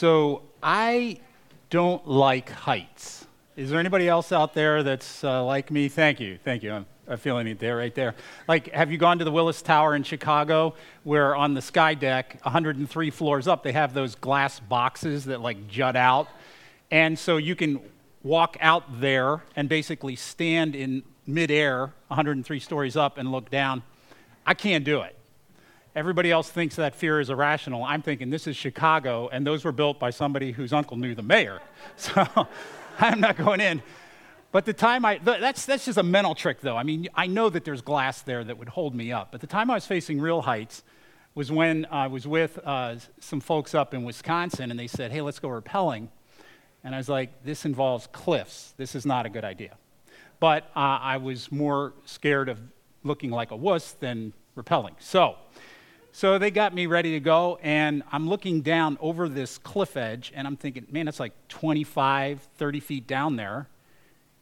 So I don't like heights. Is there anybody else out there that's uh, like me? Thank you, thank you. I'm, I'm feeling it there, right there. Like, have you gone to the Willis Tower in Chicago, where on the sky deck, 103 floors up, they have those glass boxes that like jut out, and so you can walk out there and basically stand in midair, 103 stories up, and look down. I can't do it. Everybody else thinks that fear is irrational. I'm thinking this is Chicago, and those were built by somebody whose uncle knew the mayor. So I'm not going in. But the time I, that's, that's just a mental trick though. I mean, I know that there's glass there that would hold me up. But the time I was facing real heights was when I was with uh, some folks up in Wisconsin, and they said, hey, let's go rappelling. And I was like, this involves cliffs. This is not a good idea. But uh, I was more scared of looking like a wuss than rappelling. So so they got me ready to go, and I'm looking down over this cliff edge, and I'm thinking, man, it's like 25, 30 feet down there.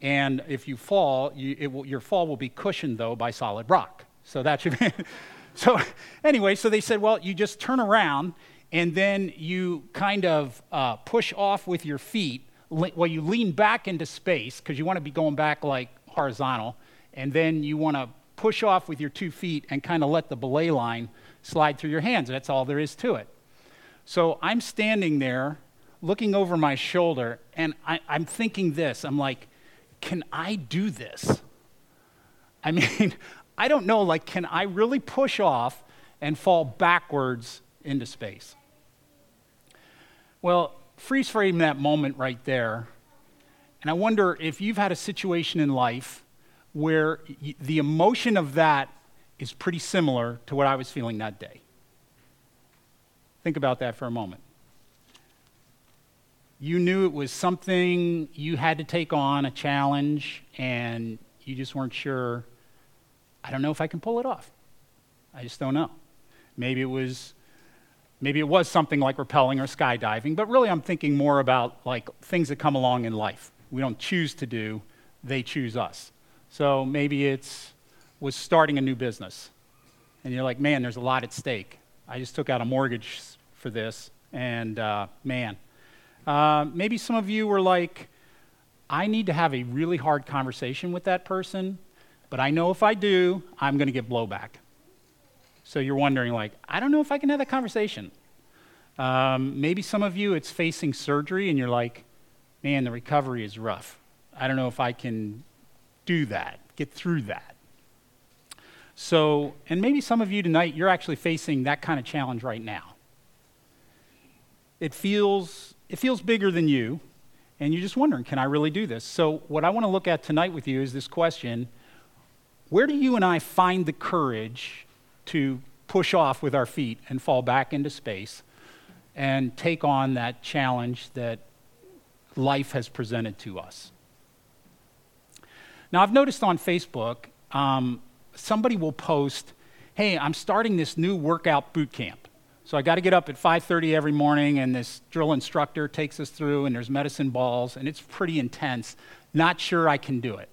And if you fall, you, will, your fall will be cushioned, though, by solid rock. So that should be. so, anyway, so they said, well, you just turn around, and then you kind of uh, push off with your feet. well, you lean back into space, because you want to be going back like horizontal, and then you want to push off with your two feet and kind of let the belay line slide through your hands. That's all there is to it. So I'm standing there looking over my shoulder, and I, am thinking this I'm like, can I do this? I mean, I don't know, like, can I really push off and fall backwards into space? Well, freeze frame that moment right there. And I wonder if you've had a situation in life where the emotion of that is pretty similar to what I was feeling that day. Think about that for a moment. You knew it was something you had to take on, a challenge, and you just weren't sure. I don't know if I can pull it off. I just don't know. Maybe it was maybe it was something like rappelling or skydiving, but really I'm thinking more about like things that come along in life. We don't choose to do, they choose us. So maybe it's was starting a new business. And you're like, man, there's a lot at stake. I just took out a mortgage for this, and uh, man. Uh, maybe some of you were like, I need to have a really hard conversation with that person, but I know if I do, I'm going to get blowback. So you're wondering, like, I don't know if I can have that conversation. Um, maybe some of you, it's facing surgery, and you're like, man, the recovery is rough. I don't know if I can do that, get through that. So, and maybe some of you tonight, you're actually facing that kind of challenge right now. It feels, it feels bigger than you, and you're just wondering, can I really do this? So, what I want to look at tonight with you is this question Where do you and I find the courage to push off with our feet and fall back into space and take on that challenge that life has presented to us? Now, I've noticed on Facebook, um, somebody will post, hey, I'm starting this new workout boot camp. So I got to get up at 5:30 every morning and this drill instructor takes us through and there's medicine balls and it's pretty intense. Not sure I can do it.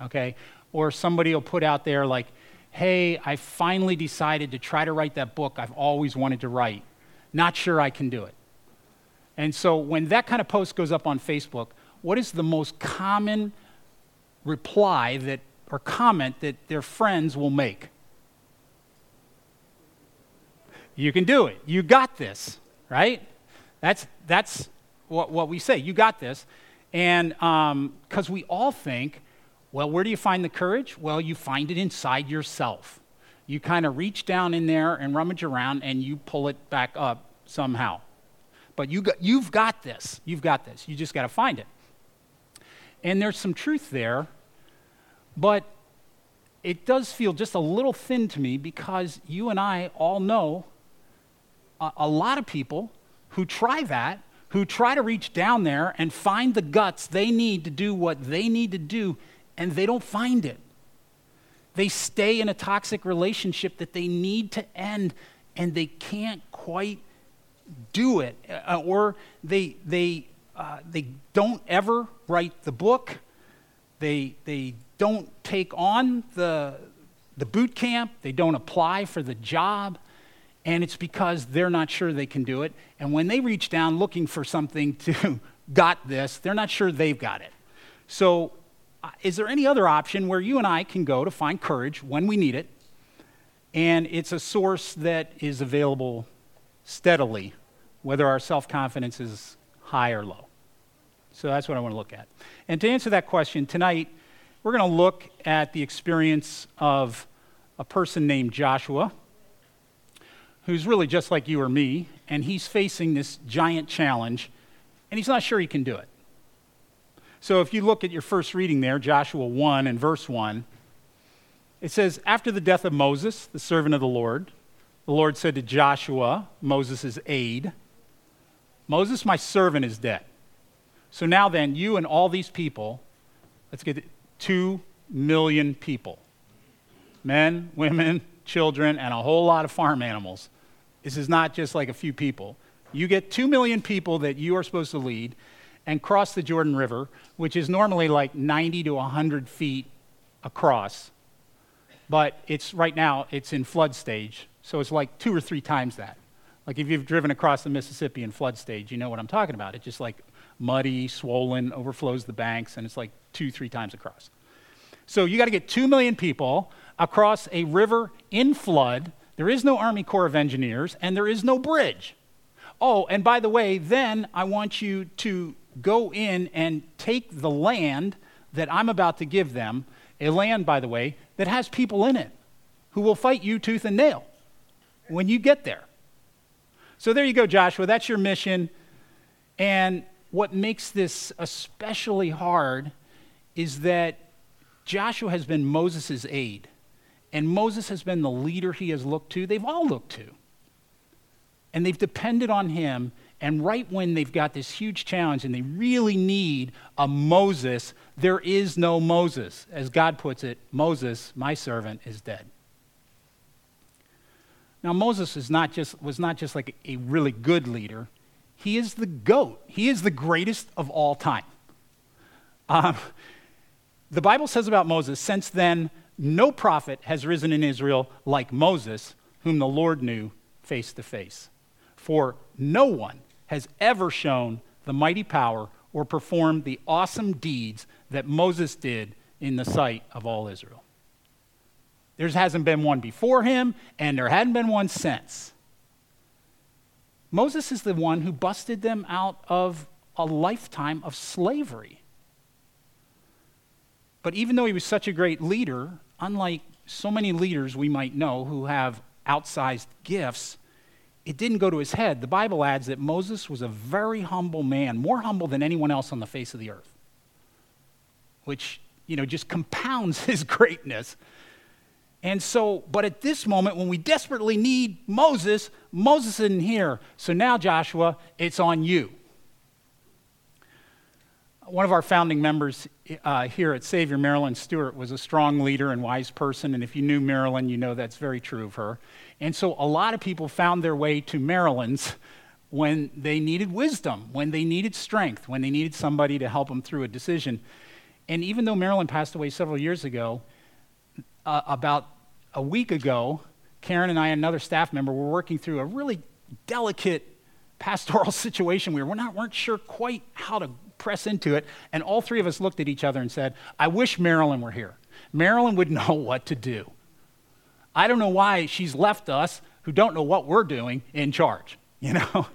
Okay? Or somebody will put out there like, "Hey, I finally decided to try to write that book I've always wanted to write. Not sure I can do it." And so when that kind of post goes up on Facebook, what is the most common reply that or comment that their friends will make. You can do it. You got this, right? That's, that's what, what we say. You got this. And because um, we all think, well, where do you find the courage? Well, you find it inside yourself. You kind of reach down in there and rummage around and you pull it back up somehow. But you got, you've got this. You've got this. You just got to find it. And there's some truth there but it does feel just a little thin to me because you and I all know a, a, lot of people who try that, who try to reach down there and find the guts they need to do what they need to do, and they don't find it. They stay in a toxic relationship that they need to end, and they can't quite do it. Uh, or they, they, uh, they don't ever write the book. They, they don't take on the, the boot camp, they don't apply for the job, and it's because they're not sure they can do it. And when they reach down looking for something to got this, they're not sure they've got it. So, uh, is there any other option where you and I can go to find courage when we need it? And it's a source that is available steadily, whether our self confidence is high or low. So that's what I want to look at. And to answer that question, tonight we're going to look at the experience of a person named Joshua, who's really just like you or me, and he's facing this giant challenge, and he's not sure he can do it. So if you look at your first reading there, Joshua 1 and verse 1, it says, After the death of Moses, the servant of the Lord, the Lord said to Joshua, Moses' aide, Moses, my servant, is dead. So now then, you and all these people, let's get two million people men, women, children, and a whole lot of farm animals. This is not just like a few people. You get two million people that you are supposed to lead and cross the Jordan River, which is normally like 90 to 100 feet across. But it's right now, it's in flood stage, so it's like two or three times that. Like if you've driven across the Mississippi in flood stage, you know what I'm talking about. It's just like muddy, swollen, overflows the banks, and it's like two, three times across. So you got to get two million people across a river in flood. There is no Army Corps of Engineers, and there is no bridge. Oh, and by the way, then I want you to go in and take the land that I'm about to give them, a land, by the way, that has people in it who will fight you tooth and nail when you get there. So there you go, Joshua. That's your mission. And what makes this especially hard is that Joshua has been Moses' aide, and Moses has been the leader he has looked to. They've all looked to. And they've depended on him and right when they've got this huge challenge and they really need a Moses, there is no Moses. As God puts it, Moses, my servant, is dead. Now, Moses is not just, was not just like a really good leader, he is the GOAT. He is the greatest of all time. Um, the Bible says about Moses, since then, no prophet has risen in Israel like Moses, whom the Lord knew face to face. For no one has ever shown the mighty power or performed the awesome deeds that Moses did in the sight of all Israel. There hasn't been one before him, and there hadn't been one since. Moses is the one who busted them out of a lifetime of slavery. But even though he was such a great leader, unlike so many leaders we might know who have outsized gifts, it didn't go to his head. The Bible adds that Moses was a very humble man, more humble than anyone else on the face of the earth, which, you know, just compounds his greatness. And so, but at this moment, when we desperately need Moses, Moses isn't here. So now, Joshua, it's on you. One of our founding members uh, here at Savior, Marilyn Stewart, was a strong leader and wise person. And if you knew Marilyn, you know that's very true of her. And so a lot of people found their way to Marilyn's when they needed wisdom, when they needed strength, when they needed somebody to help them through a decision. And even though Marilyn passed away several years ago, uh, about a week ago, Karen and I and another staff member were working through a really delicate pastoral situation. We were not, weren't sure quite how to press into it. And all three of us looked at each other and said, I wish Marilyn were here. Marilyn would know what to do. I don't know why she's left us who don't know what we're doing in charge, you know?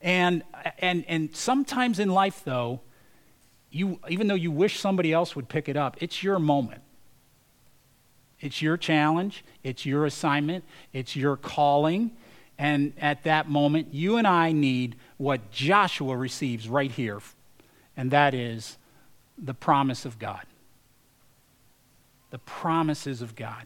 And, and, and sometimes in life, though, you, even though you wish somebody else would pick it up, it's your moment. It's your challenge, it's your assignment, it's your calling. And at that moment, you and I need what Joshua receives right here, and that is the promise of God. The promises of God.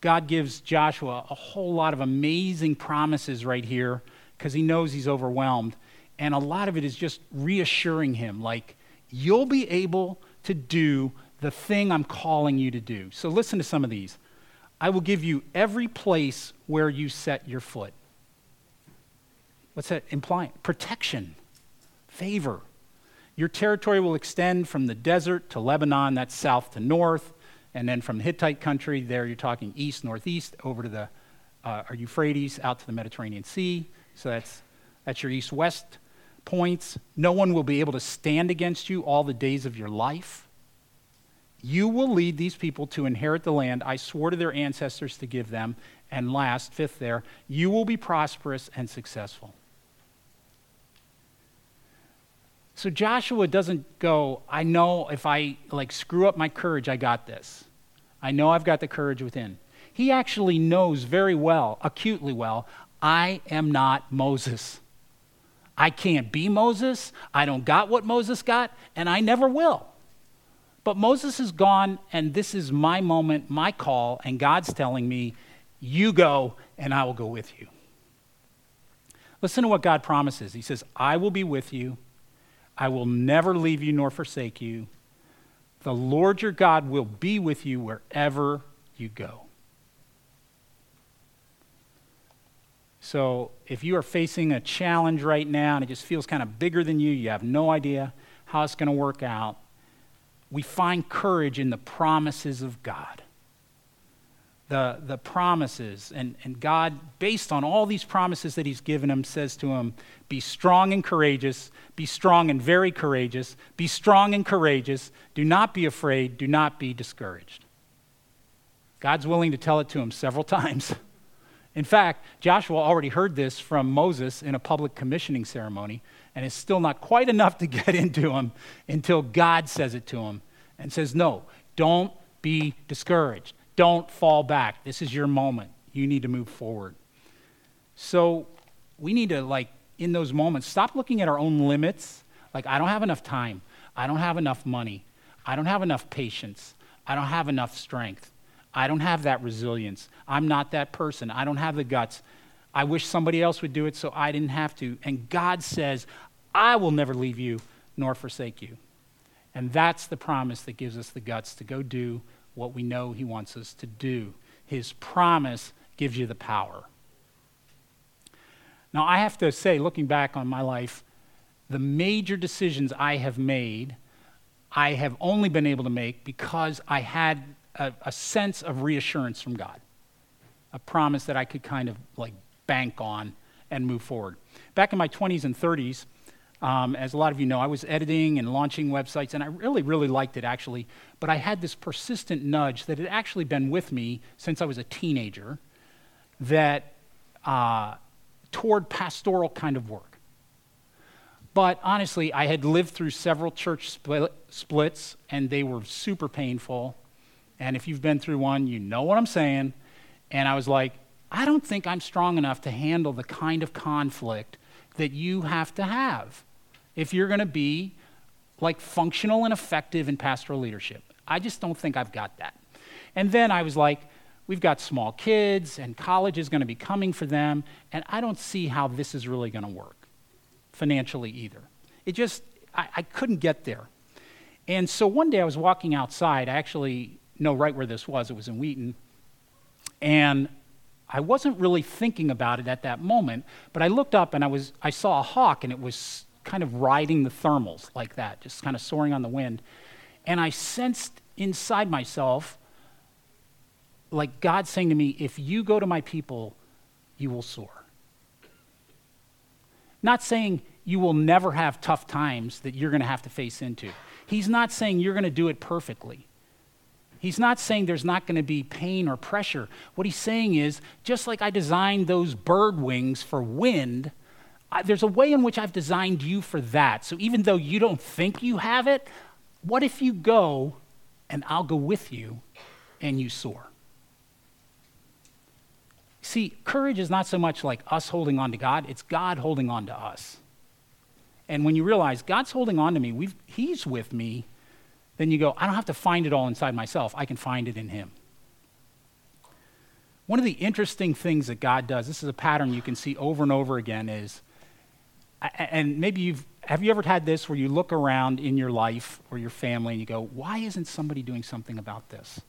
God gives Joshua a whole lot of amazing promises right here because he knows he's overwhelmed. And a lot of it is just reassuring him, like, you'll be able to do the thing I'm calling you to do. So listen to some of these. I will give you every place where you set your foot. What's that implying? Protection, favor. Your territory will extend from the desert to Lebanon, that's south to north, and then from the Hittite country, there you're talking east, northeast, over to the uh, Euphrates out to the Mediterranean Sea. So that's, that's your east west points. No one will be able to stand against you all the days of your life. You will lead these people to inherit the land I swore to their ancestors to give them. And last, fifth there, you will be prosperous and successful. So Joshua doesn't go, I know if I like screw up my courage, I got this. I know I've got the courage within. He actually knows very well, acutely well, I am not Moses. I can't be Moses. I don't got what Moses got, and I never will. But Moses is gone, and this is my moment, my call, and God's telling me, You go, and I will go with you. Listen to what God promises. He says, I will be with you. I will never leave you nor forsake you. The Lord your God will be with you wherever you go. So, if you are facing a challenge right now and it just feels kind of bigger than you, you have no idea how it's going to work out, we find courage in the promises of God the, the promises. And, and God, based on all these promises that He's given him, says to him, Be strong and courageous, be strong and very courageous, be strong and courageous, do not be afraid, do not be discouraged. God's willing to tell it to him several times. In fact, Joshua already heard this from Moses in a public commissioning ceremony, and it's still not quite enough to get into him until God says it to him and says, No, don't be discouraged. Don't fall back. This is your moment. You need to move forward. So we need to, like, in those moments, stop looking at our own limits. Like, I don't have enough time. I don't have enough money. I don't have enough patience. I don't have enough strength. I don't have that resilience. I'm not that person. I don't have the guts. I wish somebody else would do it so I didn't have to. And God says, I will never leave you nor forsake you. And that's the promise that gives us the guts to go do what we know He wants us to do. His promise gives you the power. Now, I have to say, looking back on my life, the major decisions I have made, I have only been able to make because I had a, a, sense of reassurance from God, a promise that I could kind of like bank on and move forward. Back in my 20s and 30s, um, as a lot of you know, I was editing and launching websites, and I really, really liked it actually. But I had this persistent nudge that had actually been with me since I was a teenager that uh, toward pastoral kind of work. But honestly, I had lived through several church split, splits, and they were super painful. And if you've been through one, you know what I'm saying. And I was like, I don't think I'm strong enough to handle the kind of conflict that you have to have if you're going to be like functional and effective in pastoral leadership. I just don't think I've got that. And then I was like, we've got small kids and college is going to be coming for them, and I don't see how this is really going to work financially either. It just, I, I couldn't get there. And so one day I was walking outside. I actually know right where this was. It was in Wheaton. And I wasn't really thinking about it at that moment, but I looked up and I, was, I saw a hawk and it was kind of riding the thermals like that, just kind of soaring on the wind. And I sensed inside myself, like God saying to me, If you go to my people, you will soar. Not saying you will never have tough times that you're going to have to face into. He's not saying you're going to do it perfectly. He's not saying there's not going to be pain or pressure. What he's saying is just like I designed those bird wings for wind, there's a way in which I've designed you for that. So even though you don't think you have it, what if you go and I'll go with you and you soar? See, courage is not so much like us holding on to God, it's God holding on to us. And when you realize God's holding on to me, He's with me, then you go, I don't have to find it all inside myself. I can find it in Him. One of the interesting things that God does, this is a pattern you can see over and over again, is and maybe you've have you ever had this where you look around in your life or your family and you go, why isn't somebody doing something about this?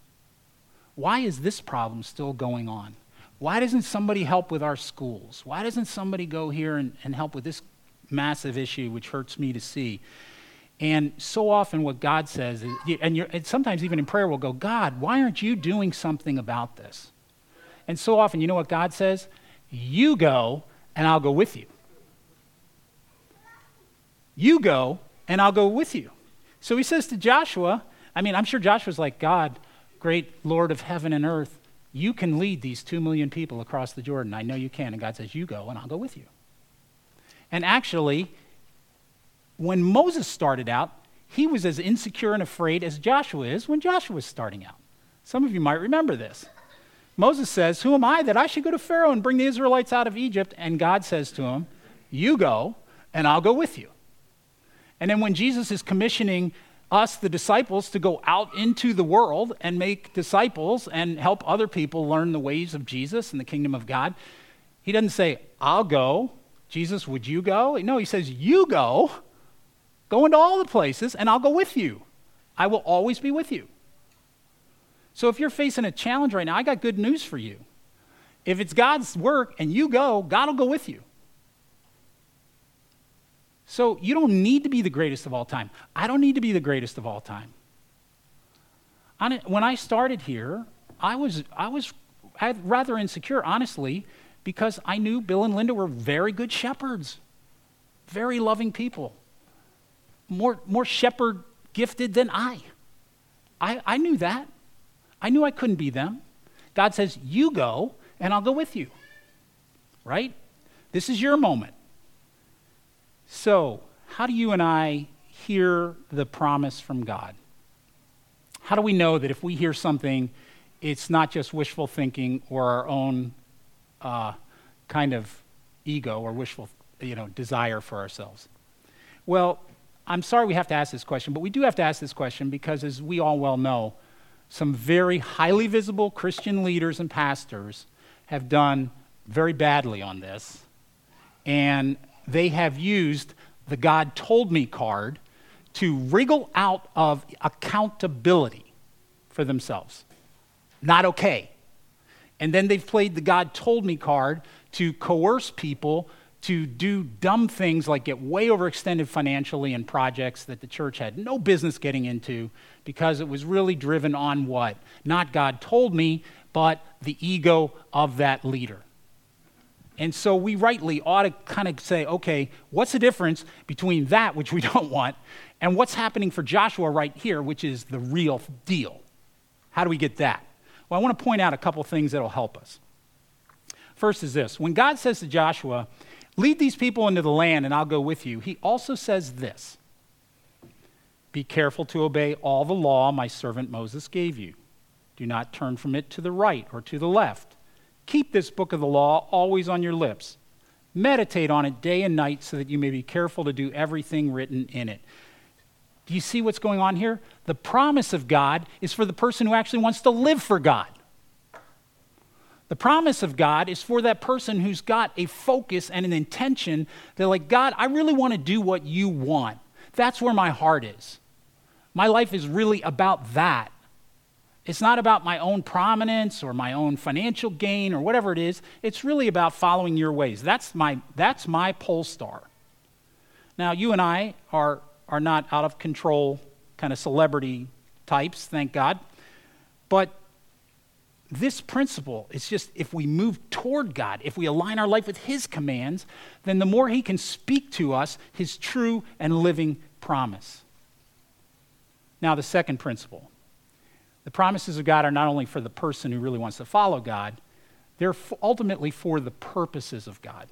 Why is this problem still going on? Why doesn't somebody help with our schools? Why doesn't somebody go here and, and help with this massive issue, which hurts me to see? And so often, what God says, is, and, and sometimes even in prayer, we'll go, God, why aren't you doing something about this? And so often, you know what God says? You go, and I'll go with you. You go, and I'll go with you. So he says to Joshua, I mean, I'm sure Joshua's like, God, great Lord of heaven and earth, you can lead these two million people across the Jordan. I know you can. And God says, You go, and I'll go with you. And actually, when Moses started out, he was as insecure and afraid as Joshua is when Joshua was starting out. Some of you might remember this. Moses says, Who am I that I should go to Pharaoh and bring the Israelites out of Egypt? And God says to him, You go, and I'll go with you. And then when Jesus is commissioning us, the disciples, to go out into the world and make disciples and help other people learn the ways of Jesus and the kingdom of God, he doesn't say, I'll go. Jesus, would you go? No, he says, You go. Go into all the places, and I'll go with you. I will always be with you. So if you're facing a challenge right now, I got good news for you. If it's God's work and you go, God will go with you. So you don't need to be the greatest of all time. I don't need to be the greatest of all time. When I started here, I was, I was rather insecure, honestly, because I knew Bill and Linda were very good shepherds, very loving people, more, more shepherd gifted than I. I. I knew that. I knew I couldn't be them. God says, You go, and I'll go with you. Right? This is your moment. So, how do you and I hear the promise from God? How do we know that if we hear something, it's not just wishful thinking or our own uh, kind of ego or wishful you know, desire for ourselves? Well, I'm sorry we have to ask this question, but we do have to ask this question because, as we all well know, some very highly visible Christian leaders and pastors have done very badly on this. And they have used the God told me card to wriggle out of accountability for themselves. Not okay. And then they've played the God told me card to coerce people to do dumb things like get way overextended financially in projects that the church had no business getting into because it was really driven on what? Not God told me, but the ego of that leader. And so we rightly ought to kind of say, okay, what's the difference between that, which we don't want, and what's happening for Joshua right here, which is the real deal? How do we get that? Well, I want to point out a couple things that will help us. First is this when God says to Joshua, lead these people into the land and I'll go with you, he also says this Be careful to obey all the law my servant Moses gave you. Do not turn from it to the right or to the left Keep this book of the law always on your lips. Meditate on it day and night so that you may be careful to do everything written in it. Do you see what's going on here? The promise of God is for the person who actually wants to live for God. The promise of God is for that person who's got a focus and an intention. They're like, God, I really want to do what you want. That's where my heart is. My life is really about that. It's not about my own prominence or my own financial gain or whatever it is. It's really about following your ways. That's my, that's my pole star. Now, you and I are, are not out of control kind of celebrity types, thank God. But this principle is just if we move toward God, if we align our life with His commands, then the more He can speak to us His true and living promise. Now, the second principle the promises of God are not only for the person who really wants to follow God, they're ultimately for the purposes of God.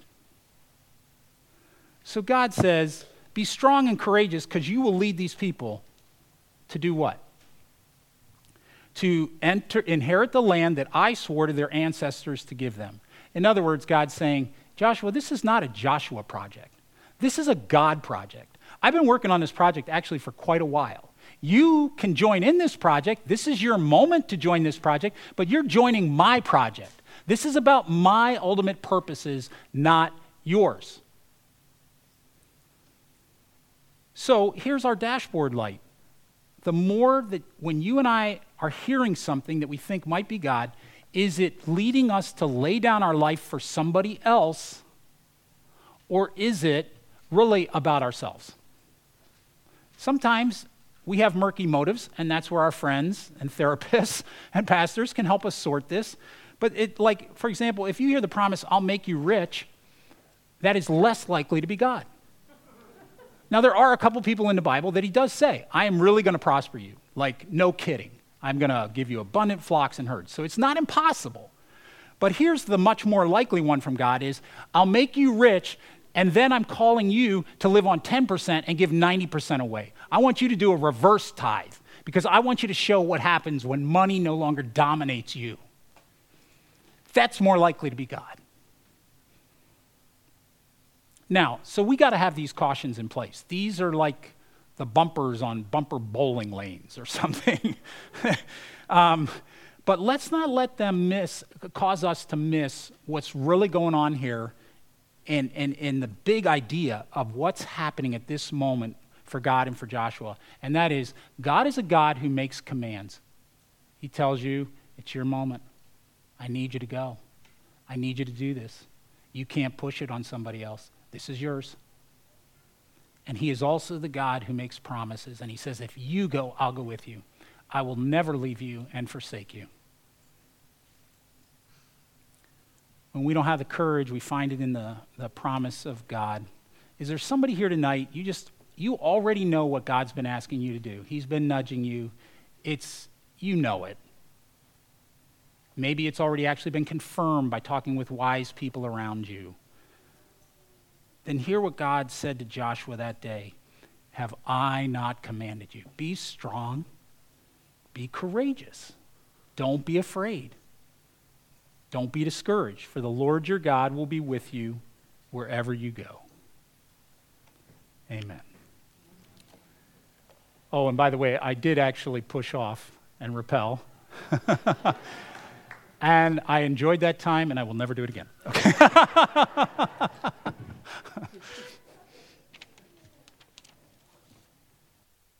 So God says, Be strong and courageous because you will lead these people to do what? To enter, inherit the land that I swore to their ancestors to give them. In other words, God's saying, Joshua, this is not a Joshua project. This is a God project. I've been working on this project actually for quite a while. You can join in this project. This is your moment to join this project, but you're joining my project. This is about my ultimate purposes, not yours. So here's our dashboard light. The more that when you and I are hearing something that we think might be God, is it leading us to lay down our life for somebody else, or is it really about ourselves? Sometimes we have murky motives, and that's where our friends and therapists and pastors can help us sort this. But it, like, for example, if you hear the promise, I'll make you rich, that is less likely to be God. Now, there are a couple people in the Bible that he does say, I am really going to prosper you. Like, no kidding. I'm going to give you abundant flocks and herds. So it's not impossible. But here's the much more likely one from God is, I'll make you rich, and then I'm calling you to live on 10% and give 90% away. I want you to do a reverse tithe because I want you to show what happens when money no longer dominates you. That's more likely to be God. Now, so we got to have these cautions in place. These are like the bumpers on bumper bowling lanes or something. um, but let's not let them miss, cause us to miss what's really going on here and, and, and the big idea of what's happening at this moment for God and for Joshua. And that is, God is a God who makes commands. He tells you, it's your moment. I need you to go. I need you to do this. You can't push it on somebody else. This is yours. And he is also the God who makes promises. And he says, If you go, I'll go with you. I will never leave you and forsake you. When we don't have the courage, we find it in the, the promise of God. Is there somebody here tonight, you just, you already know what God's been asking you to do? He's been nudging you. It's, you know it. Maybe it's already actually been confirmed by talking with wise people around you then hear what God said to Joshua that day Have I not commanded you? Be strong, be courageous, don't be afraid, don't be discouraged, for the Lord your God will be with you wherever you go. Amen. Oh, and by the way, I did actually push off and rappel. and I enjoyed that time, and I will never do it again. Okay.